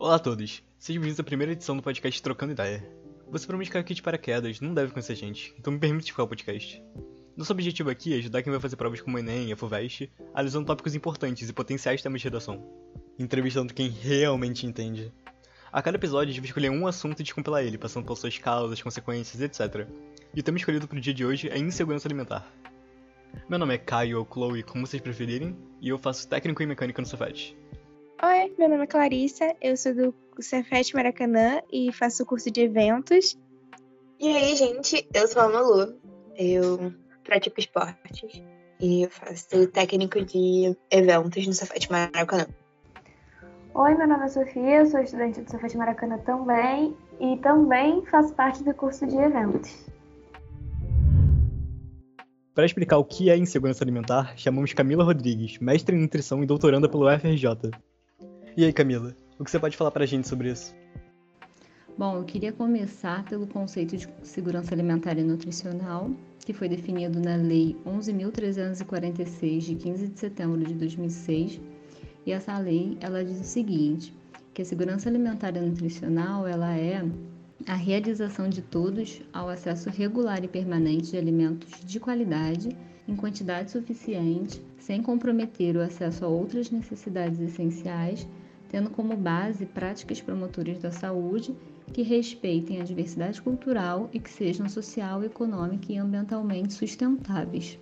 Olá a todos, sejam bem-vindos à primeira edição do podcast Trocando Ideia. Você provavelmente caiu aqui de paraquedas, não deve conhecer gente, então me permite explicar o podcast. Nosso objetivo aqui é ajudar quem vai fazer provas como o Enem e a FUVEST, analisando tópicos importantes e potenciais temas de redação, entrevistando quem realmente entende. A cada episódio a gente vai escolher um assunto e descompilar ele, passando por suas causas, consequências, etc. E o tema escolhido para o dia de hoje é insegurança alimentar. Meu nome é Caio ou Chloe, como vocês preferirem, e eu faço técnico em mecânica no Cefet. Oi, meu nome é Clarissa, eu sou do Cefet Maracanã e faço o curso de eventos. E aí, gente, eu sou a Malu, eu pratico esportes e eu faço técnico de eventos no Cefet Maracanã. Oi, meu nome é Sofia, eu sou estudante do Cefet Maracanã também e também faço parte do curso de eventos. Para explicar o que é insegurança alimentar, chamamos Camila Rodrigues, mestre em nutrição e doutoranda pelo UFRJ. E aí, Camila, o que você pode falar para a gente sobre isso? Bom, eu queria começar pelo conceito de segurança alimentar e nutricional, que foi definido na Lei 11.346, de 15 de setembro de 2006. E essa lei, ela diz o seguinte, que a segurança alimentar e nutricional, ela é a realização de todos ao acesso regular e permanente de alimentos de qualidade, em quantidade suficiente, sem comprometer o acesso a outras necessidades essenciais, tendo como base práticas promotoras da saúde que respeitem a diversidade cultural e que sejam social, econômica e ambientalmente sustentáveis.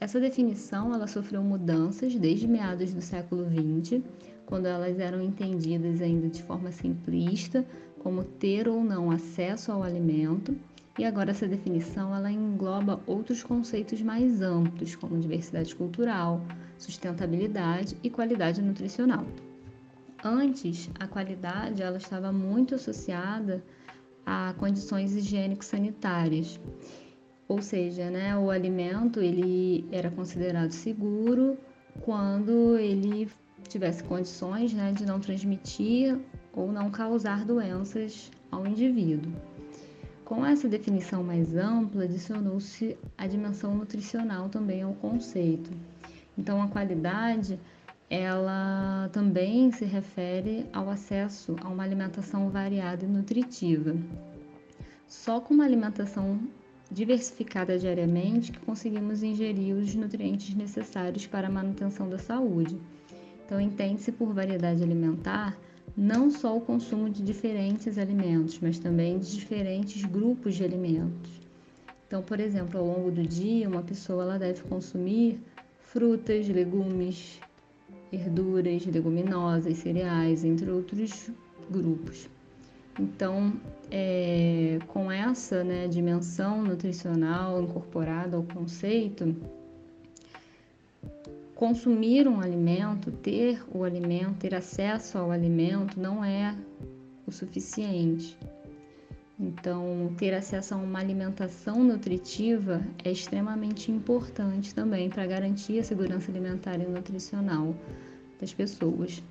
Essa definição ela sofreu mudanças desde meados do século XX, quando elas eram entendidas ainda de forma simplista, como ter ou não acesso ao alimento, e agora essa definição ela engloba outros conceitos mais amplos, como diversidade cultural, sustentabilidade e qualidade nutricional. Antes, a qualidade ela estava muito associada a condições higiênico-sanitárias. Ou seja, né, o alimento ele era considerado seguro quando ele tivesse condições né, de não transmitir ou não causar doenças ao indivíduo. Com essa definição mais ampla, adicionou-se a dimensão nutricional também ao conceito. Então, a qualidade ela também se refere ao acesso a uma alimentação variada e nutritiva. Só com uma alimentação diversificada diariamente que conseguimos ingerir os nutrientes necessários para a manutenção da saúde. Então, entende-se por variedade alimentar não só o consumo de diferentes alimentos, mas também de diferentes grupos de alimentos. Então, por exemplo, ao longo do dia, uma pessoa ela deve consumir frutas, legumes, verduras, leguminosas, cereais, entre outros grupos. Então, é, com essa né, dimensão nutricional incorporada ao conceito, consumir um alimento, ter o alimento, ter acesso ao alimento não é o suficiente. Então, ter acesso a uma alimentação nutritiva é extremamente importante também para garantir a segurança alimentar e nutricional das pessoas.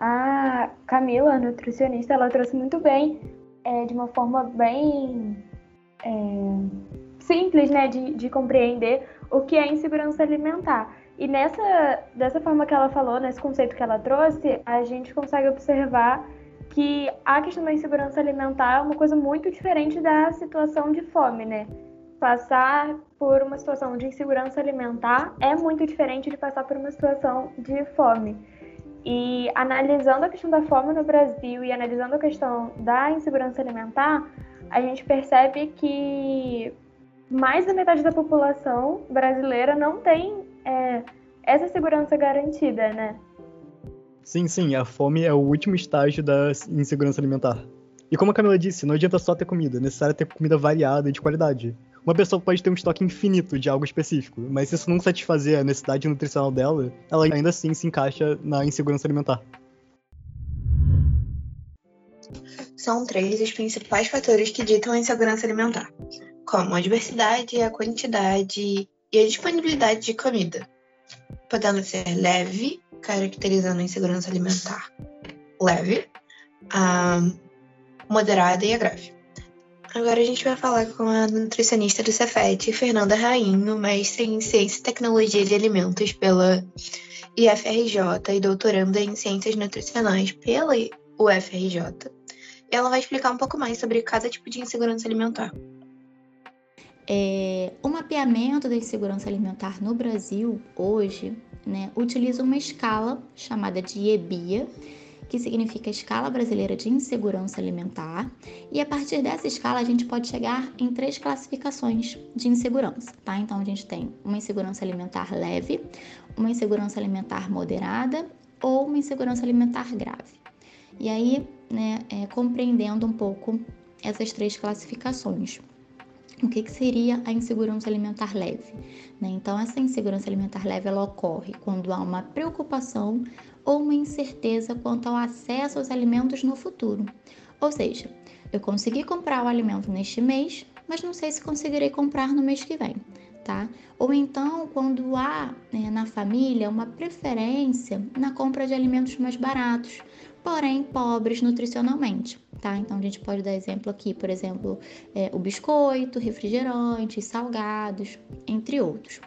A Camila, a nutricionista, ela trouxe muito bem, é, de uma forma bem é, simples, né, de, de compreender o que é insegurança alimentar. E nessa, dessa forma que ela falou, nesse conceito que ela trouxe, a gente consegue observar que a questão da insegurança alimentar é uma coisa muito diferente da situação de fome, né? Passar por uma situação de insegurança alimentar é muito diferente de passar por uma situação de fome. E analisando a questão da fome no Brasil e analisando a questão da insegurança alimentar, a gente percebe que mais da metade da população brasileira não tem é, essa segurança garantida, né? Sim, sim, a fome é o último estágio da insegurança alimentar. E como a Camila disse, não adianta só ter comida, é necessário ter comida variada e de qualidade. Uma pessoa pode ter um estoque infinito de algo específico, mas se isso não satisfazer a necessidade nutricional dela, ela ainda assim se encaixa na insegurança alimentar. São três os principais fatores que ditam a insegurança alimentar, como a diversidade, a quantidade e a disponibilidade de comida, podendo ser leve, caracterizando a insegurança alimentar leve, moderada e a grave. Agora a gente vai falar com a nutricionista do Cefet, Fernanda Rainho, mestre em Ciência e Tecnologia de Alimentos pela IFRJ e doutoranda em Ciências Nutricionais pela UFRJ. Ela vai explicar um pouco mais sobre cada tipo de insegurança alimentar. É, o mapeamento da insegurança alimentar no Brasil hoje né, utiliza uma escala chamada de EBIA, que significa Escala Brasileira de Insegurança Alimentar, e a partir dessa escala a gente pode chegar em três classificações de insegurança, tá? Então a gente tem uma insegurança alimentar leve, uma insegurança alimentar moderada ou uma insegurança alimentar grave. E aí, né, é, compreendendo um pouco essas três classificações. O que, que seria a insegurança alimentar leve? Né? Então, essa insegurança alimentar leve ela ocorre quando há uma preocupação ou uma incerteza quanto ao acesso aos alimentos no futuro. Ou seja, eu consegui comprar o alimento neste mês, mas não sei se conseguirei comprar no mês que vem. Tá? Ou então, quando há né, na família uma preferência na compra de alimentos mais baratos, porém pobres nutricionalmente, tá? Então a gente pode dar exemplo aqui, por exemplo, é, o biscoito, refrigerantes, salgados, entre outros.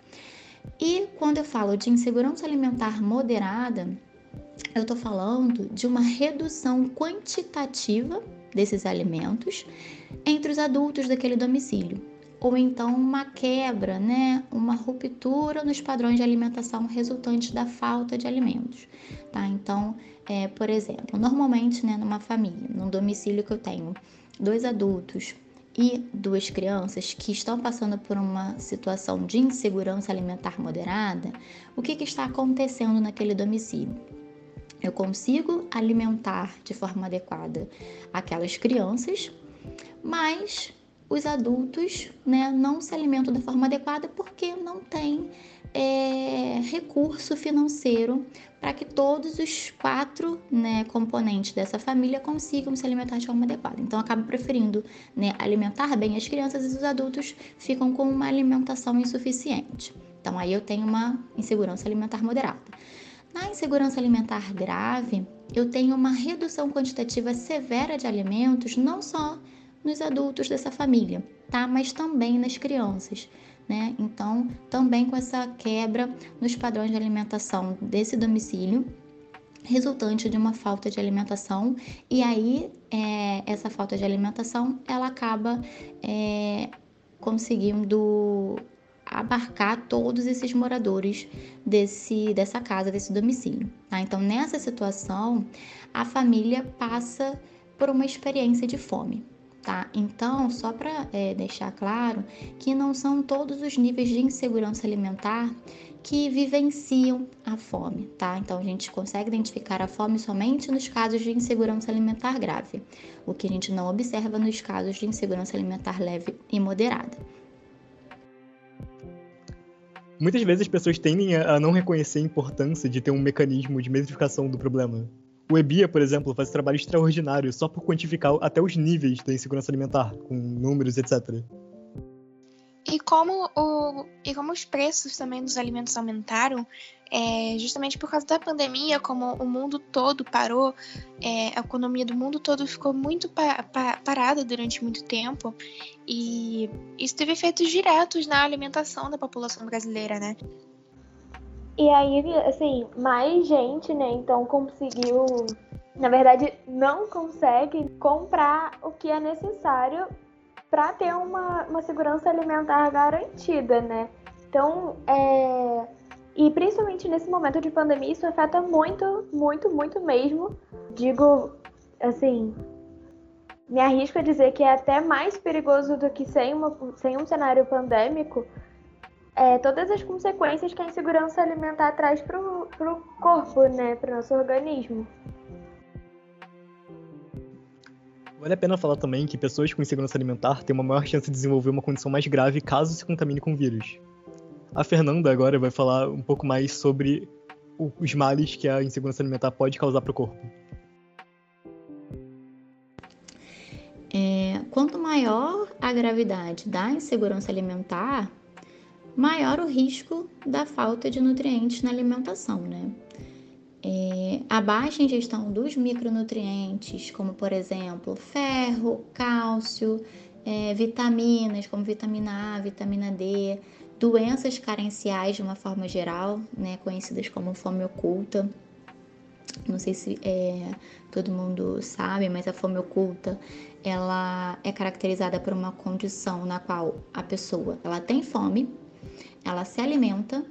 E quando eu falo de insegurança alimentar moderada, eu estou falando de uma redução quantitativa desses alimentos entre os adultos daquele domicílio, ou então uma quebra, né, uma ruptura nos padrões de alimentação resultantes da falta de alimentos, tá? Então, é, por exemplo, normalmente, né, numa família, num domicílio que eu tenho dois adultos e duas crianças que estão passando por uma situação de insegurança alimentar moderada, o que, que está acontecendo naquele domicílio? Eu consigo alimentar de forma adequada aquelas crianças, mas os adultos né, não se alimentam da forma adequada porque não tem é, recurso financeiro para que todos os quatro né, componentes dessa família consigam se alimentar de forma adequada. Então, acabo preferindo né, alimentar bem as crianças e os adultos ficam com uma alimentação insuficiente. Então, aí eu tenho uma insegurança alimentar moderada. Na insegurança alimentar grave, eu tenho uma redução quantitativa severa de alimentos, não só nos adultos dessa família, tá? Mas também nas crianças. Né? Então, também com essa quebra nos padrões de alimentação desse domicílio, resultante de uma falta de alimentação, e aí é, essa falta de alimentação ela acaba é, conseguindo abarcar todos esses moradores desse, dessa casa, desse domicílio. Tá? Então, nessa situação, a família passa por uma experiência de fome tá? Então, só para é, deixar claro que não são todos os níveis de insegurança alimentar que vivenciam a fome, tá? Então, a gente consegue identificar a fome somente nos casos de insegurança alimentar grave, o que a gente não observa nos casos de insegurança alimentar leve e moderada. Muitas vezes as pessoas tendem a não reconhecer a importância de ter um mecanismo de metrificação do problema. O EBIA, por exemplo, faz um trabalho extraordinário só por quantificar até os níveis da insegurança alimentar, com números, etc. E como, o, e como os preços também dos alimentos aumentaram, é, justamente por causa da pandemia, como o mundo todo parou, é, a economia do mundo todo ficou muito pa pa parada durante muito tempo, e isso teve efeitos diretos na alimentação da população brasileira, né? E aí, assim, mais gente, né, então conseguiu, na verdade, não consegue comprar o que é necessário para ter uma, uma segurança alimentar garantida, né? Então, é... E principalmente nesse momento de pandemia, isso afeta muito, muito, muito mesmo. Digo, assim, me arrisco a dizer que é até mais perigoso do que sem, uma, sem um cenário pandêmico, é, todas as consequências que a insegurança alimentar traz para o corpo, né, para o nosso organismo. Vale a pena falar também que pessoas com insegurança alimentar têm uma maior chance de desenvolver uma condição mais grave caso se contamine com vírus. A Fernanda agora vai falar um pouco mais sobre os males que a insegurança alimentar pode causar para o corpo. É, quanto maior a gravidade da insegurança alimentar, maior o risco da falta de nutrientes na alimentação, né? É, a baixa ingestão dos micronutrientes, como por exemplo ferro, cálcio, é, vitaminas como vitamina A, vitamina D, doenças carenciais de uma forma geral, né, conhecidas como fome oculta. Não sei se é, todo mundo sabe, mas a fome oculta ela é caracterizada por uma condição na qual a pessoa ela tem fome, ela se alimenta,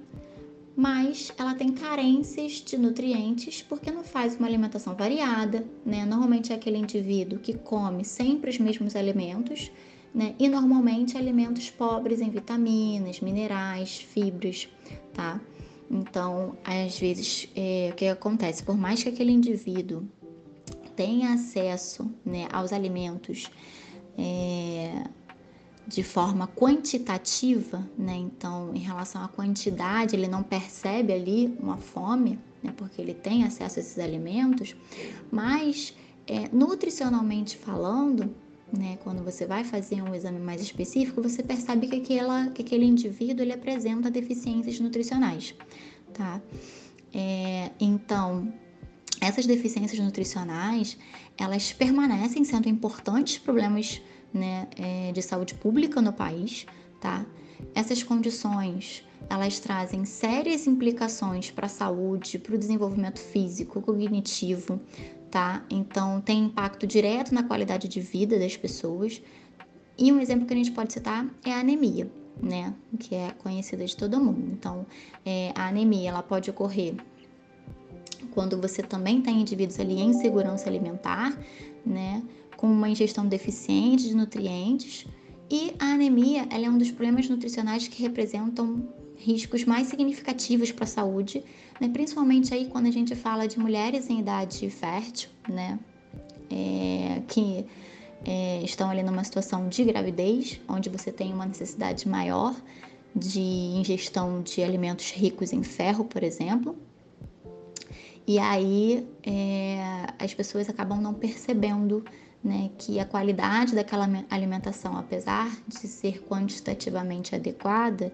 mas ela tem carências de nutrientes porque não faz uma alimentação variada, né? Normalmente é aquele indivíduo que come sempre os mesmos alimentos, né? E normalmente alimentos pobres em vitaminas, minerais, fibras, tá? Então, às vezes, é, o que acontece? Por mais que aquele indivíduo tenha acesso né, aos alimentos é, de forma quantitativa, né? Então, em relação à quantidade, ele não percebe ali uma fome, né? Porque ele tem acesso a esses alimentos, mas é, nutricionalmente falando, né? Quando você vai fazer um exame mais específico, você percebe que, aquela, que aquele indivíduo ele apresenta deficiências nutricionais, tá? É, então, essas deficiências nutricionais, elas permanecem sendo importantes problemas né, é, de saúde pública no país, tá? Essas condições elas trazem sérias implicações para a saúde, para o desenvolvimento físico, cognitivo, tá? Então tem impacto direto na qualidade de vida das pessoas. E um exemplo que a gente pode citar é a anemia, né? Que é conhecida de todo mundo. Então, é, a anemia ela pode ocorrer quando você também tem indivíduos ali em segurança alimentar, né? Com uma ingestão deficiente de nutrientes. E a anemia é um dos problemas nutricionais que representam riscos mais significativos para a saúde, né? principalmente aí quando a gente fala de mulheres em idade fértil, né? É, que é, estão ali numa situação de gravidez, onde você tem uma necessidade maior de ingestão de alimentos ricos em ferro, por exemplo. E aí é, as pessoas acabam não percebendo né, que a qualidade daquela alimentação, apesar de ser quantitativamente adequada,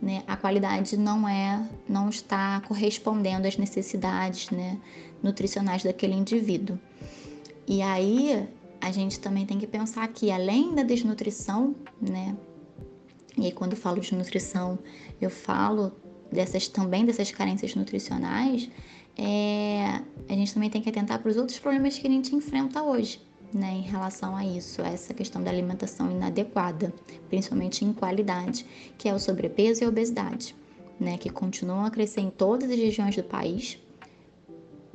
né, a qualidade não é, não está correspondendo às necessidades né, nutricionais daquele indivíduo. E aí a gente também tem que pensar que além da desnutrição, né, e quando falo de nutrição, eu falo dessas também dessas carências nutricionais, é, a gente também tem que atentar para os outros problemas que a gente enfrenta hoje, né, em relação a isso, a essa questão da alimentação inadequada, principalmente em qualidade, que é o sobrepeso e a obesidade, né, que continuam a crescer em todas as regiões do país,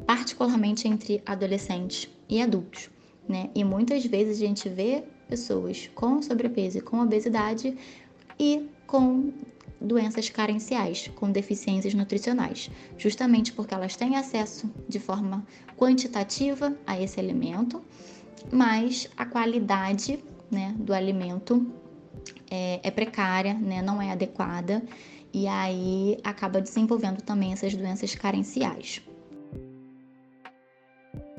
particularmente entre adolescentes e adultos. Né? E muitas vezes a gente vê pessoas com sobrepeso e com obesidade e com doenças carenciais, com deficiências nutricionais, justamente porque elas têm acesso de forma quantitativa a esse alimento mas a qualidade né, do alimento é, é precária, né, não é adequada, e aí acaba desenvolvendo também essas doenças carenciais.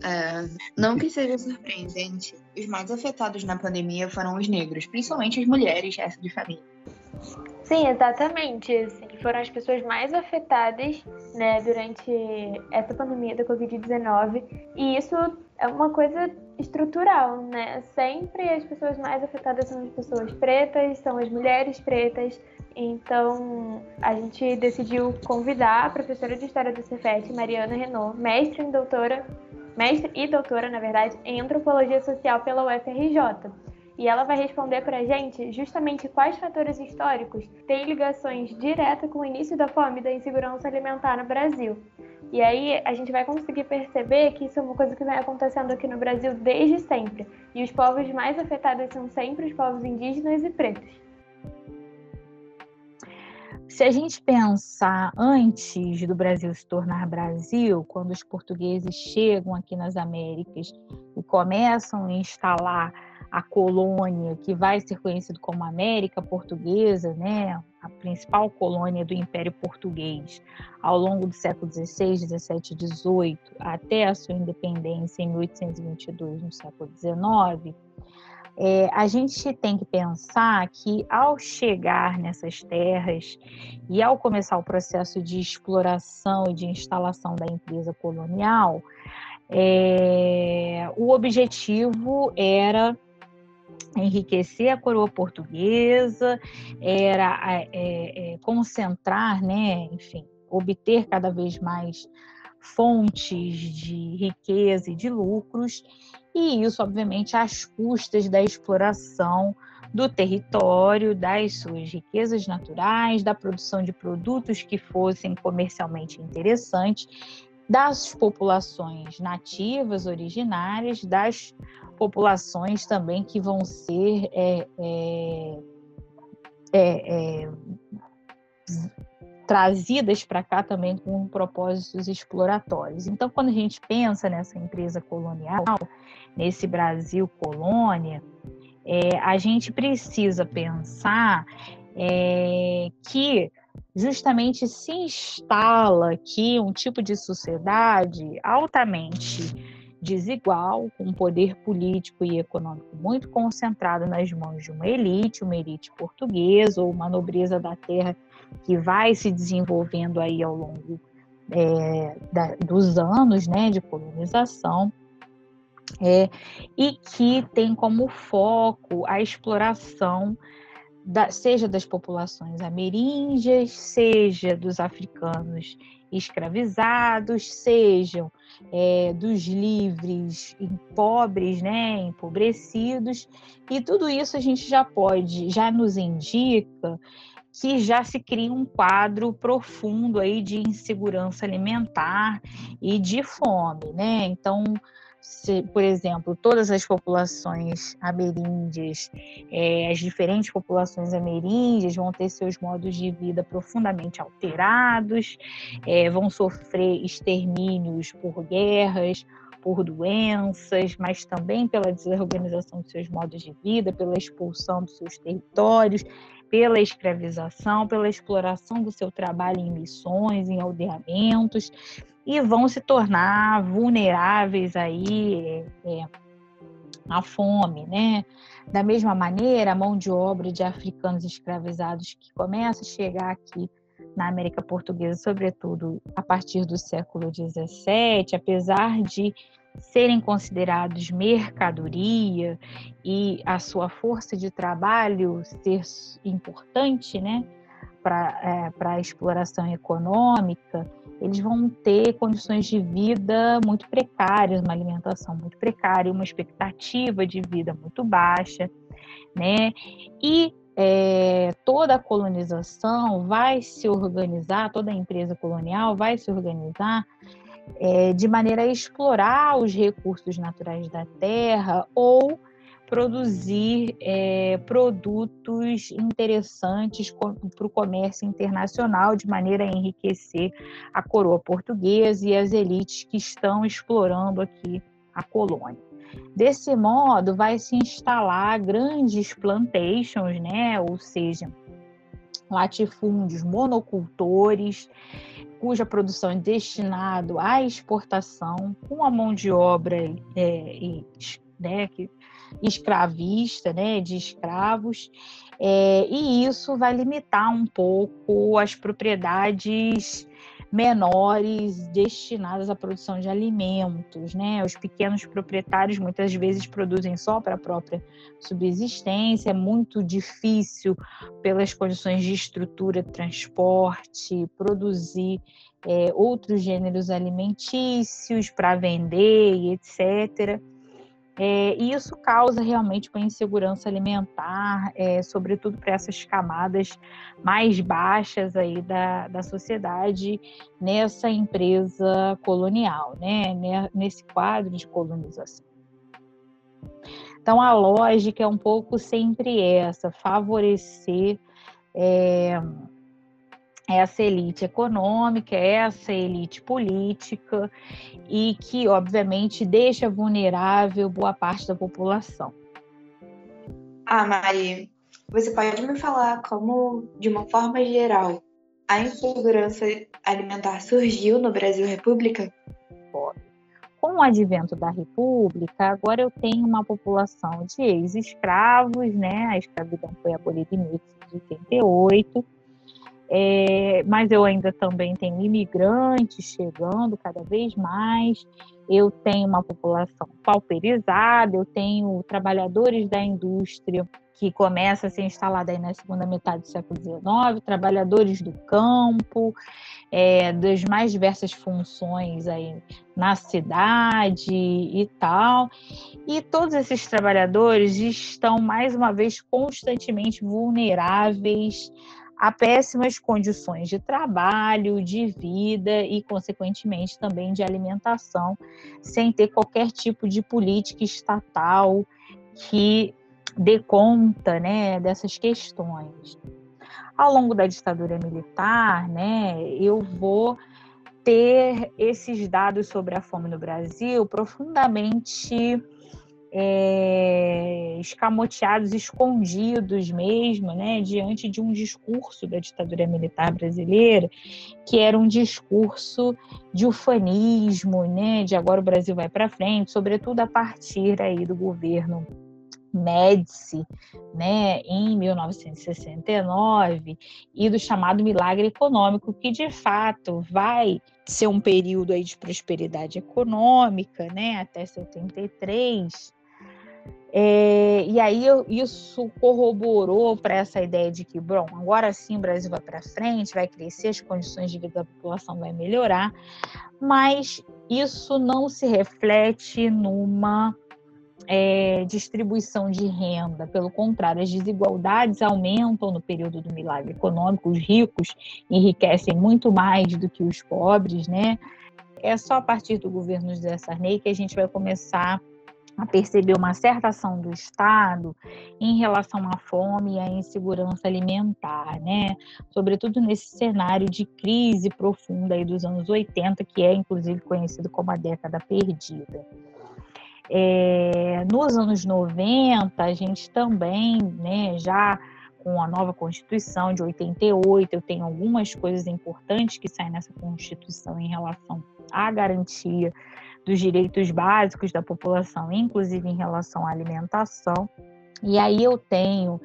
É, não que seja surpreendente, os mais afetados na pandemia foram os negros, principalmente as mulheres, essa de família. Sim, exatamente. Assim, foram as pessoas mais afetadas né, durante essa pandemia da Covid-19. E isso é uma coisa estrutural, né? Sempre as pessoas mais afetadas são as pessoas pretas, são as mulheres pretas. Então, a gente decidiu convidar a professora de História do Cefet, Mariana Renault, mestre e doutora, mestre e doutora, na verdade, em Antropologia Social pela UFRJ. E ela vai responder para a gente justamente quais fatores históricos têm ligações diretas com o início da fome e da insegurança alimentar no Brasil. E aí a gente vai conseguir perceber que isso é uma coisa que vem acontecendo aqui no Brasil desde sempre. E os povos mais afetados são sempre os povos indígenas e pretos. Se a gente pensar antes do Brasil se tornar Brasil, quando os portugueses chegam aqui nas Américas e começam a instalar a colônia que vai ser conhecido como América Portuguesa, né, a principal colônia do Império Português, ao longo do século XVI, XVII e XVIII, até a sua independência em 1822, no século XIX, é, a gente tem que pensar que ao chegar nessas terras e ao começar o processo de exploração e de instalação da empresa colonial, é, o objetivo era enriquecer a coroa portuguesa, era é, é, concentrar, né, enfim, obter cada vez mais fontes de riqueza e de lucros, e isso, obviamente, às custas da exploração do território, das suas riquezas naturais, da produção de produtos que fossem comercialmente interessantes, das populações nativas originárias, das populações também que vão ser é, é, é, é trazidas para cá também com propósitos exploratórios. Então, quando a gente pensa nessa empresa colonial, nesse Brasil colônia, é, a gente precisa pensar é, que justamente se instala aqui um tipo de sociedade altamente desigual, com um poder político e econômico muito concentrado nas mãos de uma elite, uma elite portuguesa ou uma nobreza da terra que vai se desenvolvendo aí ao longo é, da, dos anos né, de colonização. É, e que tem como foco a exploração da, seja das populações ameríndias, seja dos africanos escravizados, sejam é, dos livres pobres, né, empobrecidos, e tudo isso a gente já pode, já nos indica que já se cria um quadro profundo aí de insegurança alimentar e de fome, né? Então, se, por exemplo, todas as populações ameríndias, é, as diferentes populações ameríndias vão ter seus modos de vida profundamente alterados, é, vão sofrer extermínios por guerras, por doenças, mas também pela desorganização de seus modos de vida, pela expulsão dos seus territórios pela escravização, pela exploração do seu trabalho em missões, em aldeamentos, e vão se tornar vulneráveis aí é, à fome, né? Da mesma maneira, a mão de obra de africanos escravizados que começa a chegar aqui na América Portuguesa, sobretudo a partir do século XVII, apesar de serem considerados mercadoria e a sua força de trabalho ser importante né, para é, a exploração econômica, eles vão ter condições de vida muito precárias, uma alimentação muito precária, uma expectativa de vida muito baixa, né? E é, toda a colonização vai se organizar, toda a empresa colonial vai se organizar é, de maneira a explorar os recursos naturais da terra ou produzir é, produtos interessantes para o comércio internacional, de maneira a enriquecer a coroa portuguesa e as elites que estão explorando aqui a colônia. Desse modo, vai se instalar grandes plantations, né? ou seja, latifúndios monocultores, cuja produção é destinada à exportação, com a mão de obra é, né, que, escravista, né, de escravos, é, e isso vai limitar um pouco as propriedades menores destinadas à produção de alimentos, né? Os pequenos proprietários muitas vezes produzem só para a própria subsistência, é muito difícil pelas condições de estrutura, transporte, produzir é, outros gêneros alimentícios para vender etc. É, e isso causa realmente uma insegurança alimentar, é, sobretudo para essas camadas mais baixas aí da, da sociedade nessa empresa colonial, né? nesse quadro de colonização. Então, a lógica é um pouco sempre essa: favorecer é, essa elite econômica, essa elite política e que, obviamente, deixa vulnerável boa parte da população. Ah, Mari, você pode me falar como, de uma forma geral, a insegurança alimentar surgiu no Brasil República? Com o advento da República, agora eu tenho uma população de ex-escravos, né? A escravidão foi abolida em 1888 é, mas eu ainda também tenho imigrantes chegando cada vez mais, eu tenho uma população pauperizada, eu tenho trabalhadores da indústria que começa a ser instalada aí na segunda metade do século XIX, trabalhadores do campo, é, das mais diversas funções aí na cidade e tal. E todos esses trabalhadores estão, mais uma vez, constantemente vulneráveis a péssimas condições de trabalho, de vida e, consequentemente, também de alimentação, sem ter qualquer tipo de política estatal que dê conta né, dessas questões. Ao longo da ditadura militar, né, eu vou ter esses dados sobre a fome no Brasil profundamente é, escamoteados, escondidos mesmo, né, diante de um discurso da ditadura militar brasileira, que era um discurso de ufanismo, né, de agora o Brasil vai para frente, sobretudo a partir aí do governo Médici, né, em 1969, e do chamado milagre econômico, que de fato vai ser um período aí de prosperidade econômica, né, até 73, é, e aí eu, isso corroborou para essa ideia de que, bom, agora sim o Brasil vai para frente, vai crescer, as condições de vida da população vai melhorar, mas isso não se reflete numa é, distribuição de renda. Pelo contrário, as desigualdades aumentam no período do milagre econômico, os ricos enriquecem muito mais do que os pobres, né? É só a partir do governo José Sarney que a gente vai começar a perceber uma certa ação do Estado em relação à fome e à insegurança alimentar, né? Sobretudo nesse cenário de crise profunda aí dos anos 80, que é inclusive conhecido como a década perdida. É, nos anos 90, a gente também, né, já com a nova Constituição de 88, eu tenho algumas coisas importantes que saem nessa Constituição em relação à garantia dos direitos básicos da população, inclusive em relação à alimentação. E aí eu tenho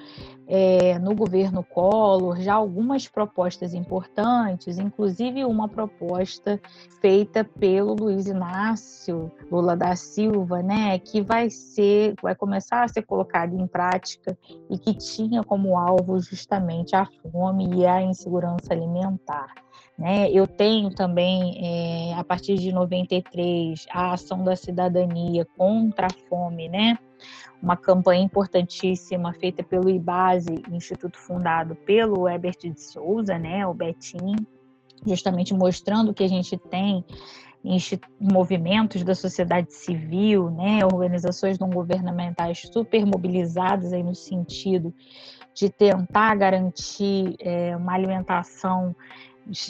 é, no governo Collor já algumas propostas importantes, inclusive uma proposta feita pelo Luiz Inácio Lula da Silva, né, que vai ser, vai começar a ser colocada em prática e que tinha como alvo justamente a fome e a insegurança alimentar. Né? Eu tenho também, é, a partir de 93, a ação da cidadania contra a fome, né? uma campanha importantíssima feita pelo IBASE, instituto fundado pelo Herbert de Souza, né? o Betim, justamente mostrando que a gente tem movimentos da sociedade civil, né, organizações não governamentais super mobilizadas aí no sentido de tentar garantir é, uma alimentação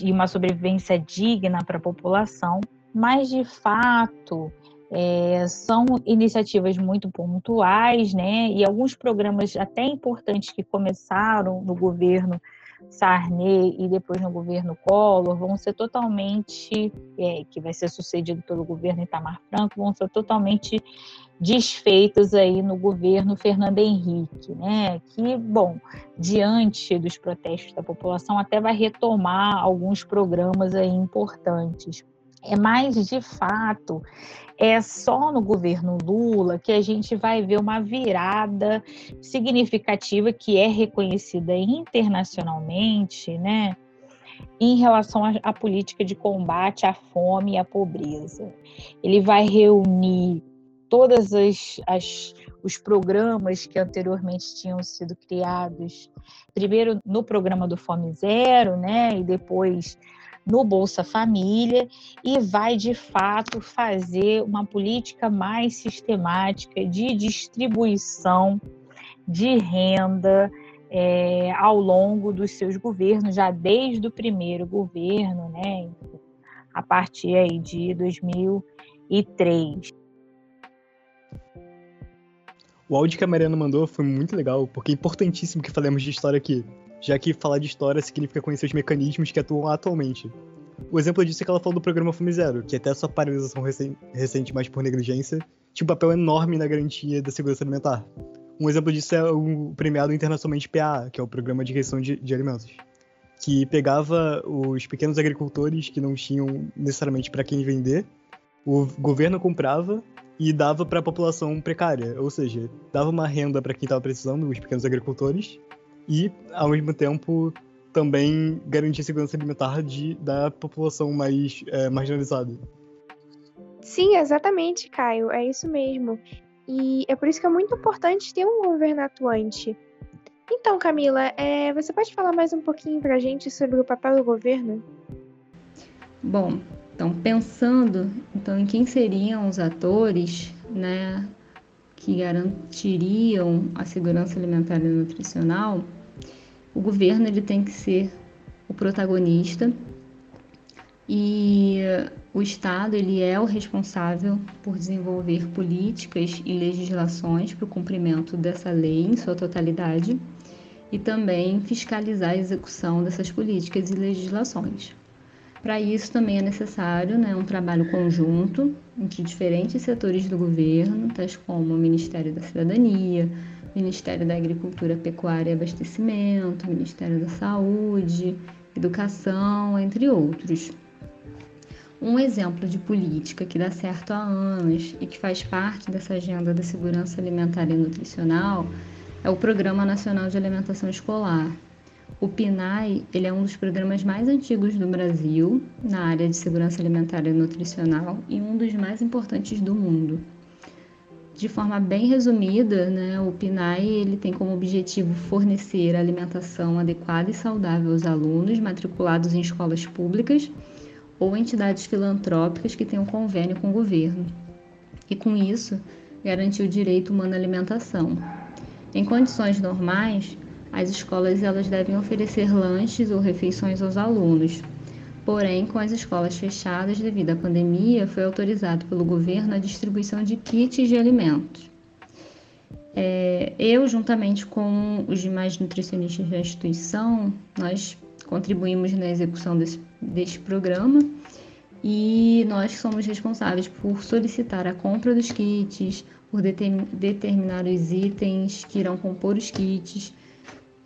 e uma sobrevivência digna para a população, mas de fato é, são iniciativas muito pontuais, né? E alguns programas até importantes que começaram no governo Sarney e depois no governo Collor vão ser totalmente, é, que vai ser sucedido pelo governo Itamar Franco, vão ser totalmente desfeitos aí no governo Fernando Henrique, né? Que, bom, diante dos protestos da população, até vai retomar alguns programas aí importantes. É mais de fato, é só no governo Lula que a gente vai ver uma virada significativa que é reconhecida internacionalmente, né? Em relação à política de combate à fome e à pobreza. Ele vai reunir todas as, as os programas que anteriormente tinham sido criados, primeiro no programa do Fome Zero, né, e depois no Bolsa Família, e vai de fato fazer uma política mais sistemática de distribuição de renda é, ao longo dos seus governos, já desde o primeiro governo, né, a partir aí de 2003. O áudio que a Mariana mandou foi muito legal, porque é importantíssimo que falemos de história aqui, já que falar de história significa conhecer os mecanismos que atuam atualmente. O exemplo disso é que ela falou do programa Fome Zero, que até sua paralisação recente mais por negligência tinha um papel enorme na garantia da segurança alimentar. Um exemplo disso é o premiado internacionalmente PA, que é o Programa de Restrição de, de Alimentos. que pegava os pequenos agricultores que não tinham necessariamente para quem vender, o governo comprava e dava para a população precária, ou seja, dava uma renda para quem estava precisando, os pequenos agricultores, e ao mesmo tempo também garantia segurança alimentar de, da população mais é, marginalizada. Sim, exatamente, Caio, é isso mesmo. E é por isso que é muito importante ter um governo atuante. Então, Camila, é, você pode falar mais um pouquinho para a gente sobre o papel do governo? Bom, então pensando então em quem seriam os atores, né, que garantiriam a segurança alimentar e nutricional, o governo ele tem que ser o protagonista e o Estado ele é o responsável por desenvolver políticas e legislações para o cumprimento dessa lei em sua totalidade e também fiscalizar a execução dessas políticas e legislações. Para isso também é necessário né, um trabalho conjunto entre diferentes setores do governo, tais como o Ministério da Cidadania, Ministério da Agricultura, Pecuária e Abastecimento, Ministério da Saúde, Educação, entre outros. Um exemplo de política que dá certo há anos e que faz parte dessa agenda da segurança alimentar e nutricional é o Programa Nacional de Alimentação Escolar. O PNAE ele é um dos programas mais antigos do Brasil na área de segurança alimentar e nutricional e um dos mais importantes do mundo. De forma bem resumida, né, o PNAE ele tem como objetivo fornecer alimentação adequada e saudável aos alunos matriculados em escolas públicas ou entidades filantrópicas que tenham convênio com o governo. E com isso, garantir o direito humano à alimentação, em condições normais, as escolas elas devem oferecer lanches ou refeições aos alunos. Porém, com as escolas fechadas devido à pandemia, foi autorizado pelo governo a distribuição de kits de alimentos. É, eu, juntamente com os demais nutricionistas da instituição, nós contribuímos na execução desse, deste programa e nós somos responsáveis por solicitar a compra dos kits, por determinar os itens que irão compor os kits,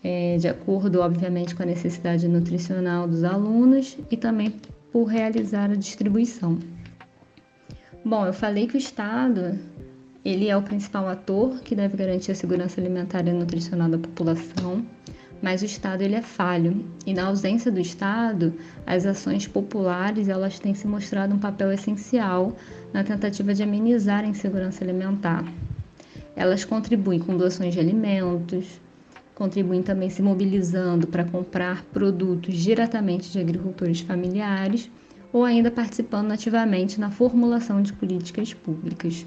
é, de acordo, obviamente, com a necessidade nutricional dos alunos e também por realizar a distribuição. Bom, eu falei que o Estado ele é o principal ator que deve garantir a segurança alimentar e nutricional da população, mas o Estado ele é falho e na ausência do Estado, as ações populares elas têm se mostrado um papel essencial na tentativa de amenizar a insegurança alimentar. Elas contribuem com doações de alimentos, contribuem também se mobilizando para comprar produtos diretamente de agricultores familiares ou ainda participando ativamente na formulação de políticas públicas.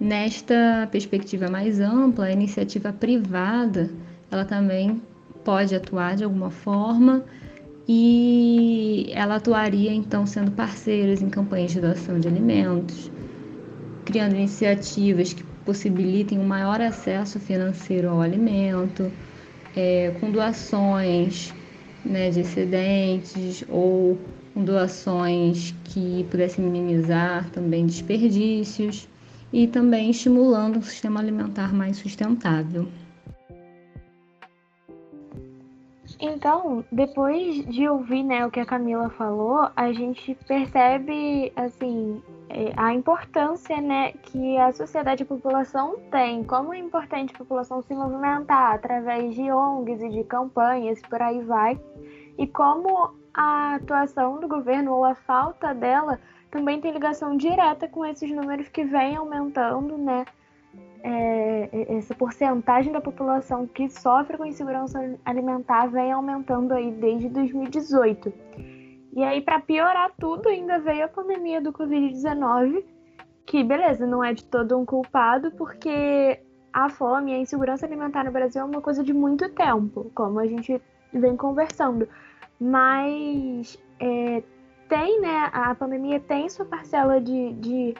Nesta perspectiva mais ampla, a iniciativa privada ela também pode atuar de alguma forma e ela atuaria então sendo parceiras em campanhas de doação de alimentos, criando iniciativas que possibilitem um maior acesso financeiro ao alimento, é, com doações né, de excedentes ou com doações que pudessem minimizar também desperdícios e também estimulando um sistema alimentar mais sustentável. Então, depois de ouvir né, o que a Camila falou, a gente percebe assim a importância né, que a sociedade e a população tem, como é importante a população se movimentar através de ONGs e de campanhas, por aí vai, e como a atuação do governo ou a falta dela também tem ligação direta com esses números que vêm aumentando, né? é, essa porcentagem da população que sofre com insegurança alimentar vem aumentando aí desde 2018. E aí, para piorar tudo, ainda veio a pandemia do Covid-19, que, beleza, não é de todo um culpado, porque a fome e a insegurança alimentar no Brasil é uma coisa de muito tempo, como a gente vem conversando. Mas é, tem, né, a pandemia tem sua parcela de, de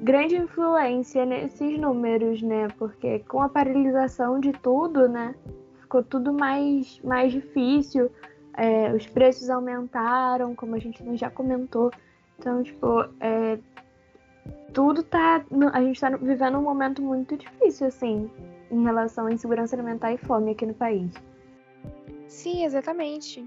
grande influência nesses números, né? Porque com a paralisação de tudo, né? Ficou tudo mais, mais difícil. É, os preços aumentaram, como a gente já comentou. Então, tipo, é, tudo tá. A gente tá vivendo um momento muito difícil, assim, em relação à insegurança alimentar e fome aqui no país. Sim, exatamente.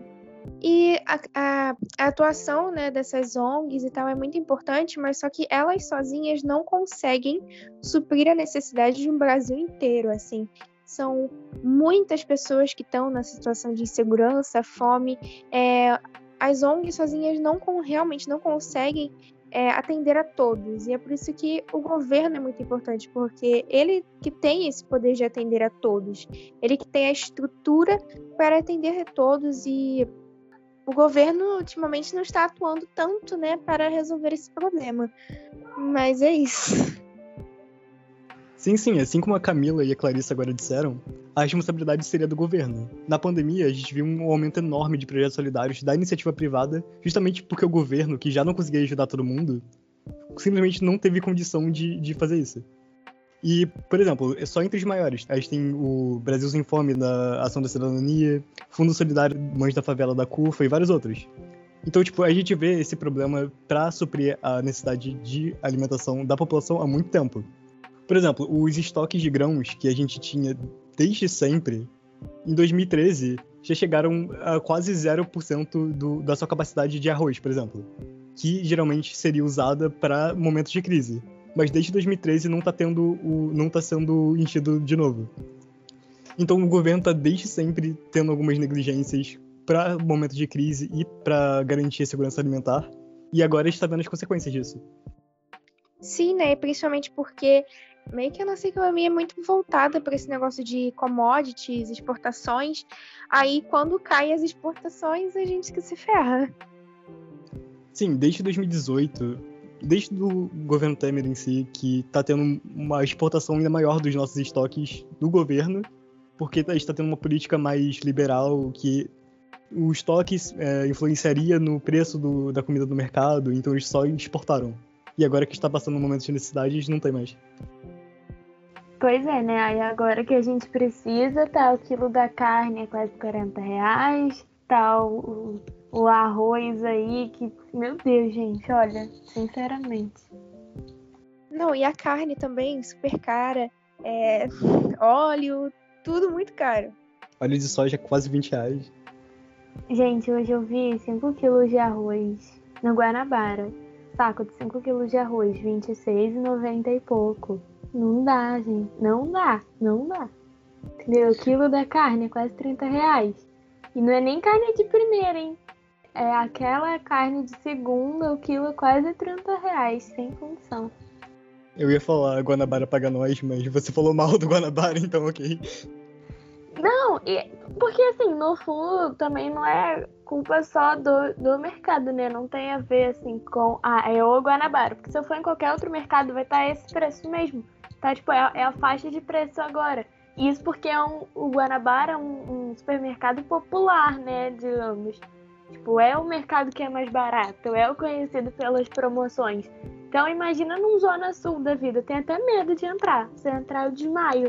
E a, a, a, atuação né, dessas ONGs e tal é muito importante, mas só que elas sozinhas não conseguem suprir a necessidade de um Brasil inteiro, assim. São muitas pessoas que estão na situação de insegurança, fome. É, as ONGs sozinhas não realmente não conseguem é, atender a todos. E é por isso que o governo é muito importante, porque ele que tem esse poder de atender a todos, ele que tem a estrutura para atender a todos e o governo ultimamente não está atuando tanto, né, para resolver esse problema. Mas é isso. Sim, sim, assim como a Camila e a Clarissa agora disseram, a responsabilidade seria do governo. Na pandemia, a gente viu um aumento enorme de projetos solidários da iniciativa privada, justamente porque o governo, que já não conseguia ajudar todo mundo, simplesmente não teve condição de, de fazer isso. E, por exemplo, é só entre os maiores. A gente tem o Brasil Sem Fome da Ação da Cidadania, Fundo Solidário Mães da Favela da CUFA e vários outros. Então, tipo, a gente vê esse problema para suprir a necessidade de alimentação da população há muito tempo. Por exemplo, os estoques de grãos que a gente tinha desde sempre, em 2013, já chegaram a quase 0% do, da sua capacidade de arroz, por exemplo, que geralmente seria usada para momentos de crise. Mas desde 2013 não está tendo o, não tá sendo enchido de novo. Então o governo está desde sempre tendo algumas negligências para momentos de crise e para garantir a segurança alimentar. E agora está vendo as consequências disso. Sim, né? Principalmente porque meio que a nossa economia é muito voltada para esse negócio de commodities, exportações. Aí, quando cai as exportações, a gente que se ferra. Sim, desde 2018, desde o governo Temer em si, que está tendo uma exportação ainda maior dos nossos estoques do governo, porque a gente está tendo uma política mais liberal, que o estoque é, influenciaria no preço do, da comida do mercado, então eles só exportaram. E agora que está passando um momento de necessidade, não tem mais. Pois é, né? Aí agora que a gente precisa, tá o quilo da carne é quase 40 reais, tá o, o arroz aí, que, meu Deus, gente, olha, sinceramente. Não, e a carne também, super cara, é, óleo, tudo muito caro. Óleo de soja quase 20 reais. Gente, hoje eu vi 5 quilos de arroz no Guanabara. Saco de 5 quilos de arroz, R$26,90 e pouco. Não dá, gente. Não dá. Não dá. Entendeu? O quilo da carne é quase 30 reais. E não é nem carne de primeira, hein? É aquela carne de segunda, o quilo é quase 30 reais, sem condição. Eu ia falar Guanabara paga nós, mas você falou mal do Guanabara, então ok. Não, porque assim, no fundo também não é culpa só do, do mercado, né? Não tem a ver assim com. Ah, é o Guanabara. Porque se eu for em qualquer outro mercado, vai estar esse preço mesmo. Tá, tipo, é, é a faixa de preço agora. Isso porque é um, o Guanabara é um, um, supermercado popular, né, digamos. Tipo, é o mercado que é mais barato, é o conhecido pelas promoções. Então imagina num zona sul da vida, tem até medo de entrar. Se entrar eu desmaio.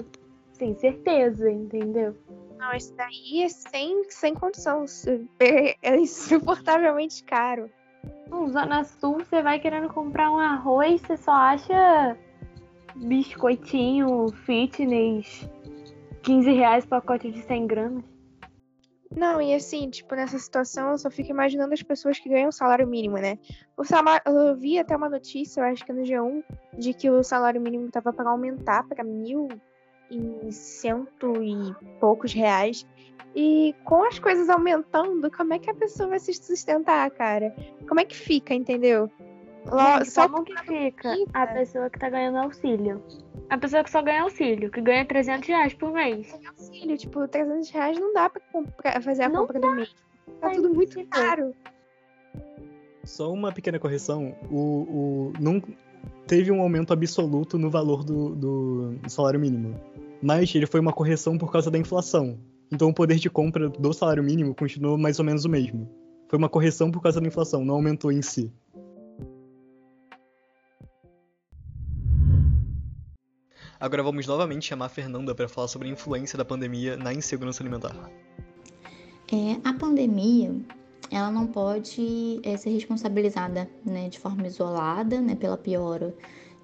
Sem certeza, entendeu? Não, isso daí é sem, sem condição. É, é insuportavelmente caro. Num Zona Sul, você vai querendo comprar um arroz, você só acha biscoitinho fitness, 15 reais pacote de 100 gramas. Não, e assim, tipo, nessa situação eu só fico imaginando as pessoas que ganham salário mínimo, né? O salário, eu vi até uma notícia, eu acho que no G1, de que o salário mínimo tava para aumentar para mil e cento e poucos reais. E com as coisas aumentando, como é que a pessoa vai se sustentar, cara? Como é que fica, entendeu? Gente, só como que fica a pessoa que tá ganhando auxílio? A pessoa que só ganha auxílio, que ganha 300 reais por mês. Auxílio, tipo, 300 reais não dá pra comprar, fazer a não compra dá. do mês. Tá tudo muito caro. Só uma pequena correção. O, o, não teve um aumento absoluto no valor do, do salário mínimo. Mas ele foi uma correção por causa da inflação. Então o poder de compra do salário mínimo continuou mais ou menos o mesmo. Foi uma correção por causa da inflação, não aumentou em si. Agora vamos novamente chamar a Fernanda para falar sobre a influência da pandemia na insegurança alimentar. É, a pandemia, ela não pode é, ser responsabilizada né, de forma isolada né, pela piora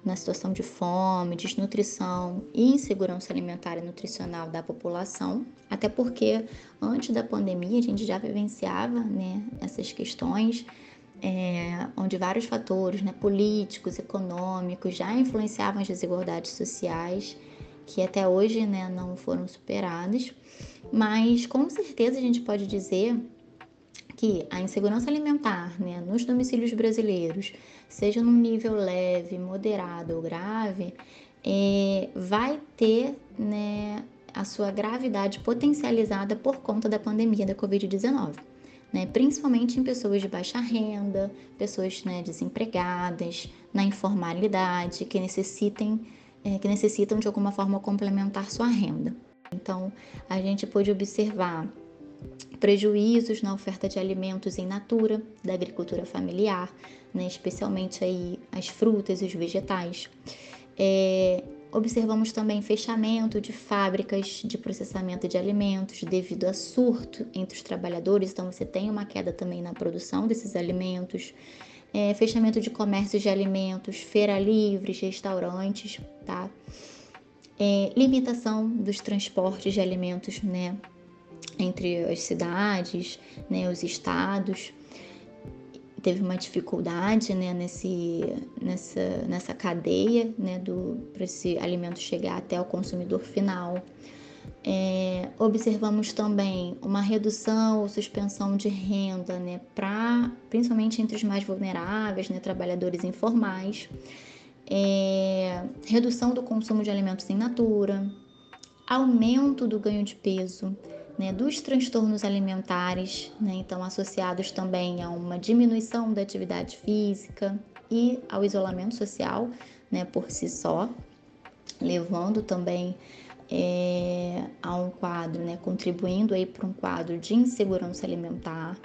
na situação de fome, desnutrição e insegurança alimentar e nutricional da população, até porque antes da pandemia a gente já vivenciava né, essas questões, é, onde vários fatores né, políticos, econômicos já influenciavam as desigualdades sociais, que até hoje né, não foram superadas, mas com certeza a gente pode dizer que a insegurança alimentar né, nos domicílios brasileiros, seja num nível leve, moderado ou grave, é, vai ter né, a sua gravidade potencializada por conta da pandemia da Covid-19. Né, principalmente em pessoas de baixa renda, pessoas né, desempregadas, na informalidade, que necessitem, é, que necessitam de alguma forma complementar sua renda. Então, a gente pôde observar prejuízos na oferta de alimentos em natura da agricultura familiar, né, especialmente aí as frutas e os vegetais. É, observamos também fechamento de fábricas de processamento de alimentos devido a surto entre os trabalhadores, então você tem uma queda também na produção desses alimentos. É, fechamento de comércios de alimentos, feira livres, restaurantes, tá? É, limitação dos transportes de alimentos, né, entre as cidades, né, os estados. Teve uma dificuldade né, nesse, nessa, nessa cadeia né, para esse alimento chegar até o consumidor final. É, observamos também uma redução ou suspensão de renda, né, pra, principalmente entre os mais vulneráveis, né, trabalhadores informais, é, redução do consumo de alimentos em natura, aumento do ganho de peso, né, dos transtornos alimentares, né, então associados também a uma diminuição da atividade física e ao isolamento social, né, por si só, levando também é, a um quadro, né, contribuindo aí para um quadro de insegurança alimentar.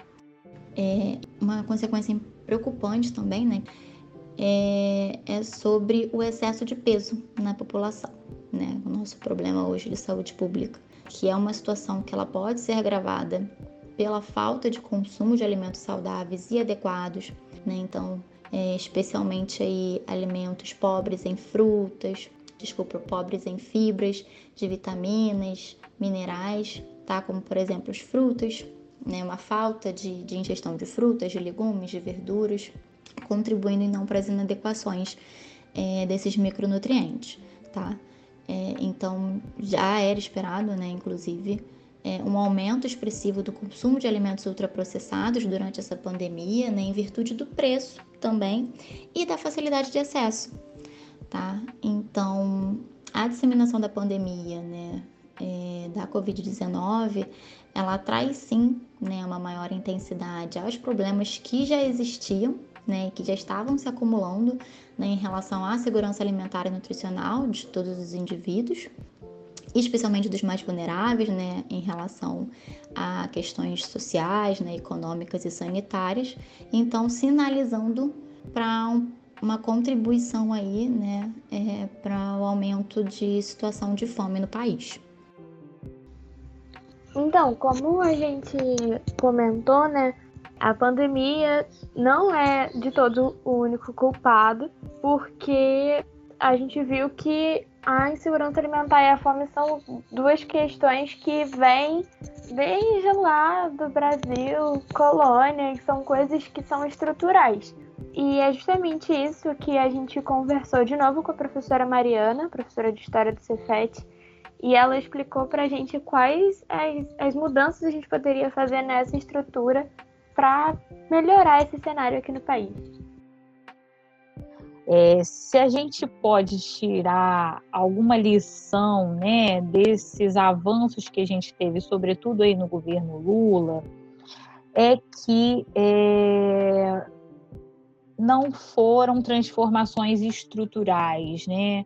É, uma consequência preocupante também, né, é, é sobre o excesso de peso na população, né, o nosso problema hoje de saúde pública que é uma situação que ela pode ser agravada pela falta de consumo de alimentos saudáveis e adequados, né? Então, é, especialmente aí alimentos pobres em frutas, desculpa, pobres em fibras, de vitaminas, minerais, tá? Como por exemplo as frutas, né? Uma falta de, de ingestão de frutas, de legumes, de verduras, contribuindo então para as inadequações é, desses micronutrientes, tá? É, então, já era esperado, né, inclusive, é, um aumento expressivo do consumo de alimentos ultraprocessados durante essa pandemia, né, em virtude do preço também e da facilidade de acesso. Tá? Então, a disseminação da pandemia, né, é, da Covid-19, ela traz sim né, uma maior intensidade aos problemas que já existiam né, que já estavam se acumulando né, em relação à segurança alimentar e nutricional de todos os indivíduos, especialmente dos mais vulneráveis, né, em relação a questões sociais, né, econômicas e sanitárias, então sinalizando para um, uma contribuição aí, né, é, para o aumento de situação de fome no país. Então, como a gente comentou, né, a pandemia não é de todo o único culpado, porque a gente viu que a insegurança alimentar e a fome são duas questões que vêm desde lá do Brasil, colônia, que são coisas que são estruturais. E é justamente isso que a gente conversou de novo com a professora Mariana, professora de História do Cefet, e ela explicou para a gente quais as, as mudanças a gente poderia fazer nessa estrutura para melhorar esse cenário aqui no país. É, se a gente pode tirar alguma lição né, desses avanços que a gente teve, sobretudo aí no governo Lula, é que é, não foram transformações estruturais, né?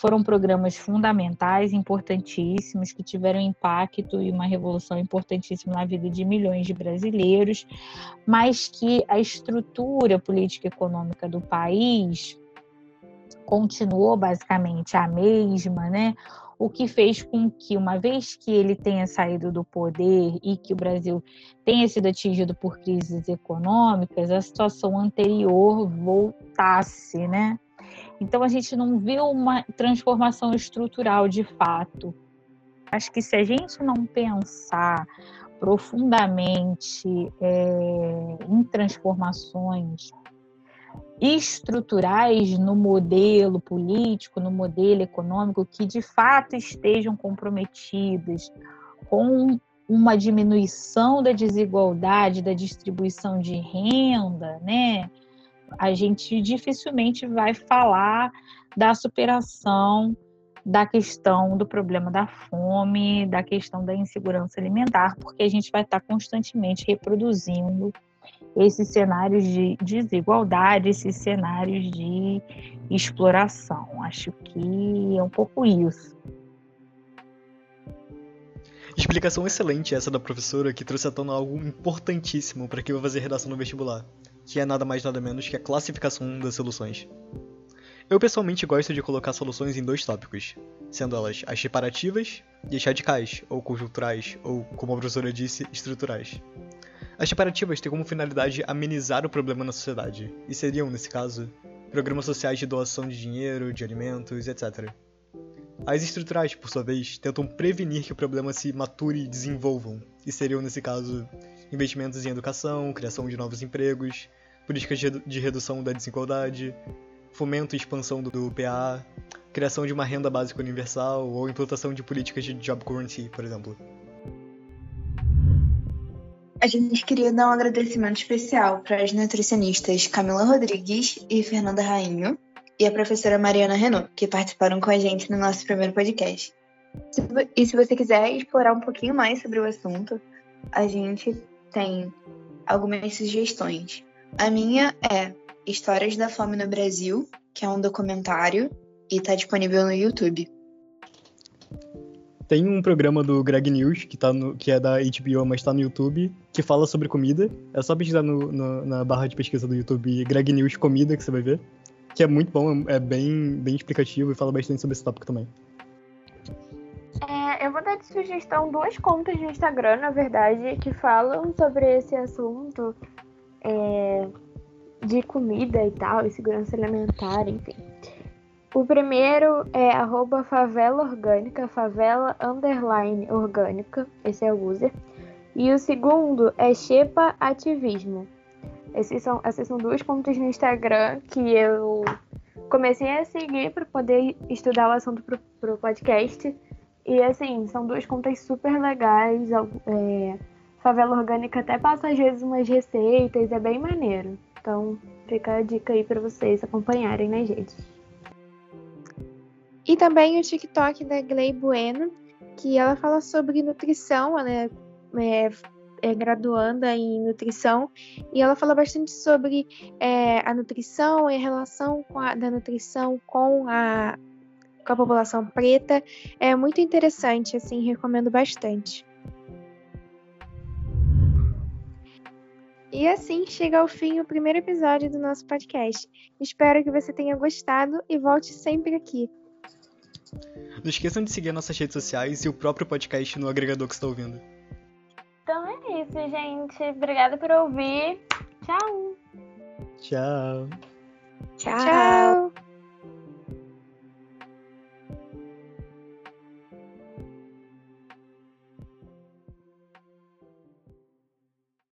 Foram programas fundamentais, importantíssimos, que tiveram impacto e uma revolução importantíssima na vida de milhões de brasileiros, mas que a estrutura política e econômica do país continuou basicamente a mesma, né? O que fez com que, uma vez que ele tenha saído do poder e que o Brasil tenha sido atingido por crises econômicas, a situação anterior voltasse, né? Então a gente não viu uma transformação estrutural de fato. Acho que se a gente não pensar profundamente é, em transformações estruturais no modelo político, no modelo econômico, que de fato estejam comprometidas com uma diminuição da desigualdade, da distribuição de renda, né? A gente dificilmente vai falar da superação da questão do problema da fome, da questão da insegurança alimentar, porque a gente vai estar constantemente reproduzindo esses cenários de desigualdade, esses cenários de exploração. Acho que é um pouco isso. Explicação excelente essa da professora que trouxe à tona algo importantíssimo para quem vai fazer redação no vestibular, que é nada mais nada menos que a classificação das soluções. Eu pessoalmente gosto de colocar soluções em dois tópicos, sendo elas as reparativas e as radicais, ou conjunturais, ou, como a professora disse, estruturais. As reparativas têm como finalidade amenizar o problema na sociedade, e seriam, nesse caso, programas sociais de doação de dinheiro, de alimentos, etc. As estruturais, por sua vez, tentam prevenir que o problema se mature e desenvolvam, e seriam, nesse caso, investimentos em educação, criação de novos empregos, políticas de redução da desigualdade, fomento e expansão do PA, criação de uma renda básica universal ou implantação de políticas de job guarantee, por exemplo. A gente queria dar um agradecimento especial para as nutricionistas Camila Rodrigues e Fernanda Rainho e a professora Mariana Renault, que participaram com a gente no nosso primeiro podcast. E se você quiser explorar um pouquinho mais sobre o assunto, a gente tem algumas sugestões. A minha é Histórias da Fome no Brasil, que é um documentário e está disponível no YouTube. Tem um programa do Greg News, que, tá no, que é da HBO, mas tá no YouTube, que fala sobre comida. É só pesquisar no, no, na barra de pesquisa do YouTube Greg News Comida, que você vai ver. Que é muito bom, é bem, bem explicativo e fala bastante sobre esse tópico também. É, eu vou dar de sugestão duas contas no Instagram, na verdade, que falam sobre esse assunto é, de comida e tal, e segurança alimentar, enfim. O primeiro é arroba favela orgânica, favela underline orgânica, esse é o user. E o segundo é Xepa Ativismo. Esses são, essas são duas contas no Instagram que eu comecei a seguir para poder estudar o assunto pro, pro podcast. E assim, são duas contas super legais. É, favela Orgânica até passa às vezes umas receitas, é bem maneiro. Então fica a dica aí para vocês acompanharem nas redes. E também o TikTok da Glei Bueno, que ela fala sobre nutrição, ela é, é, é graduanda em nutrição, e ela fala bastante sobre é, a nutrição e a relação a, da nutrição com a, com a população preta. É muito interessante, assim, recomendo bastante. E assim chega ao fim o primeiro episódio do nosso podcast. Espero que você tenha gostado e volte sempre aqui. Não esqueçam de seguir nossas redes sociais e o próprio podcast no agregador que está ouvindo. Então é isso, gente. Obrigada por ouvir. Tchau. Tchau. Tchau. Tchau.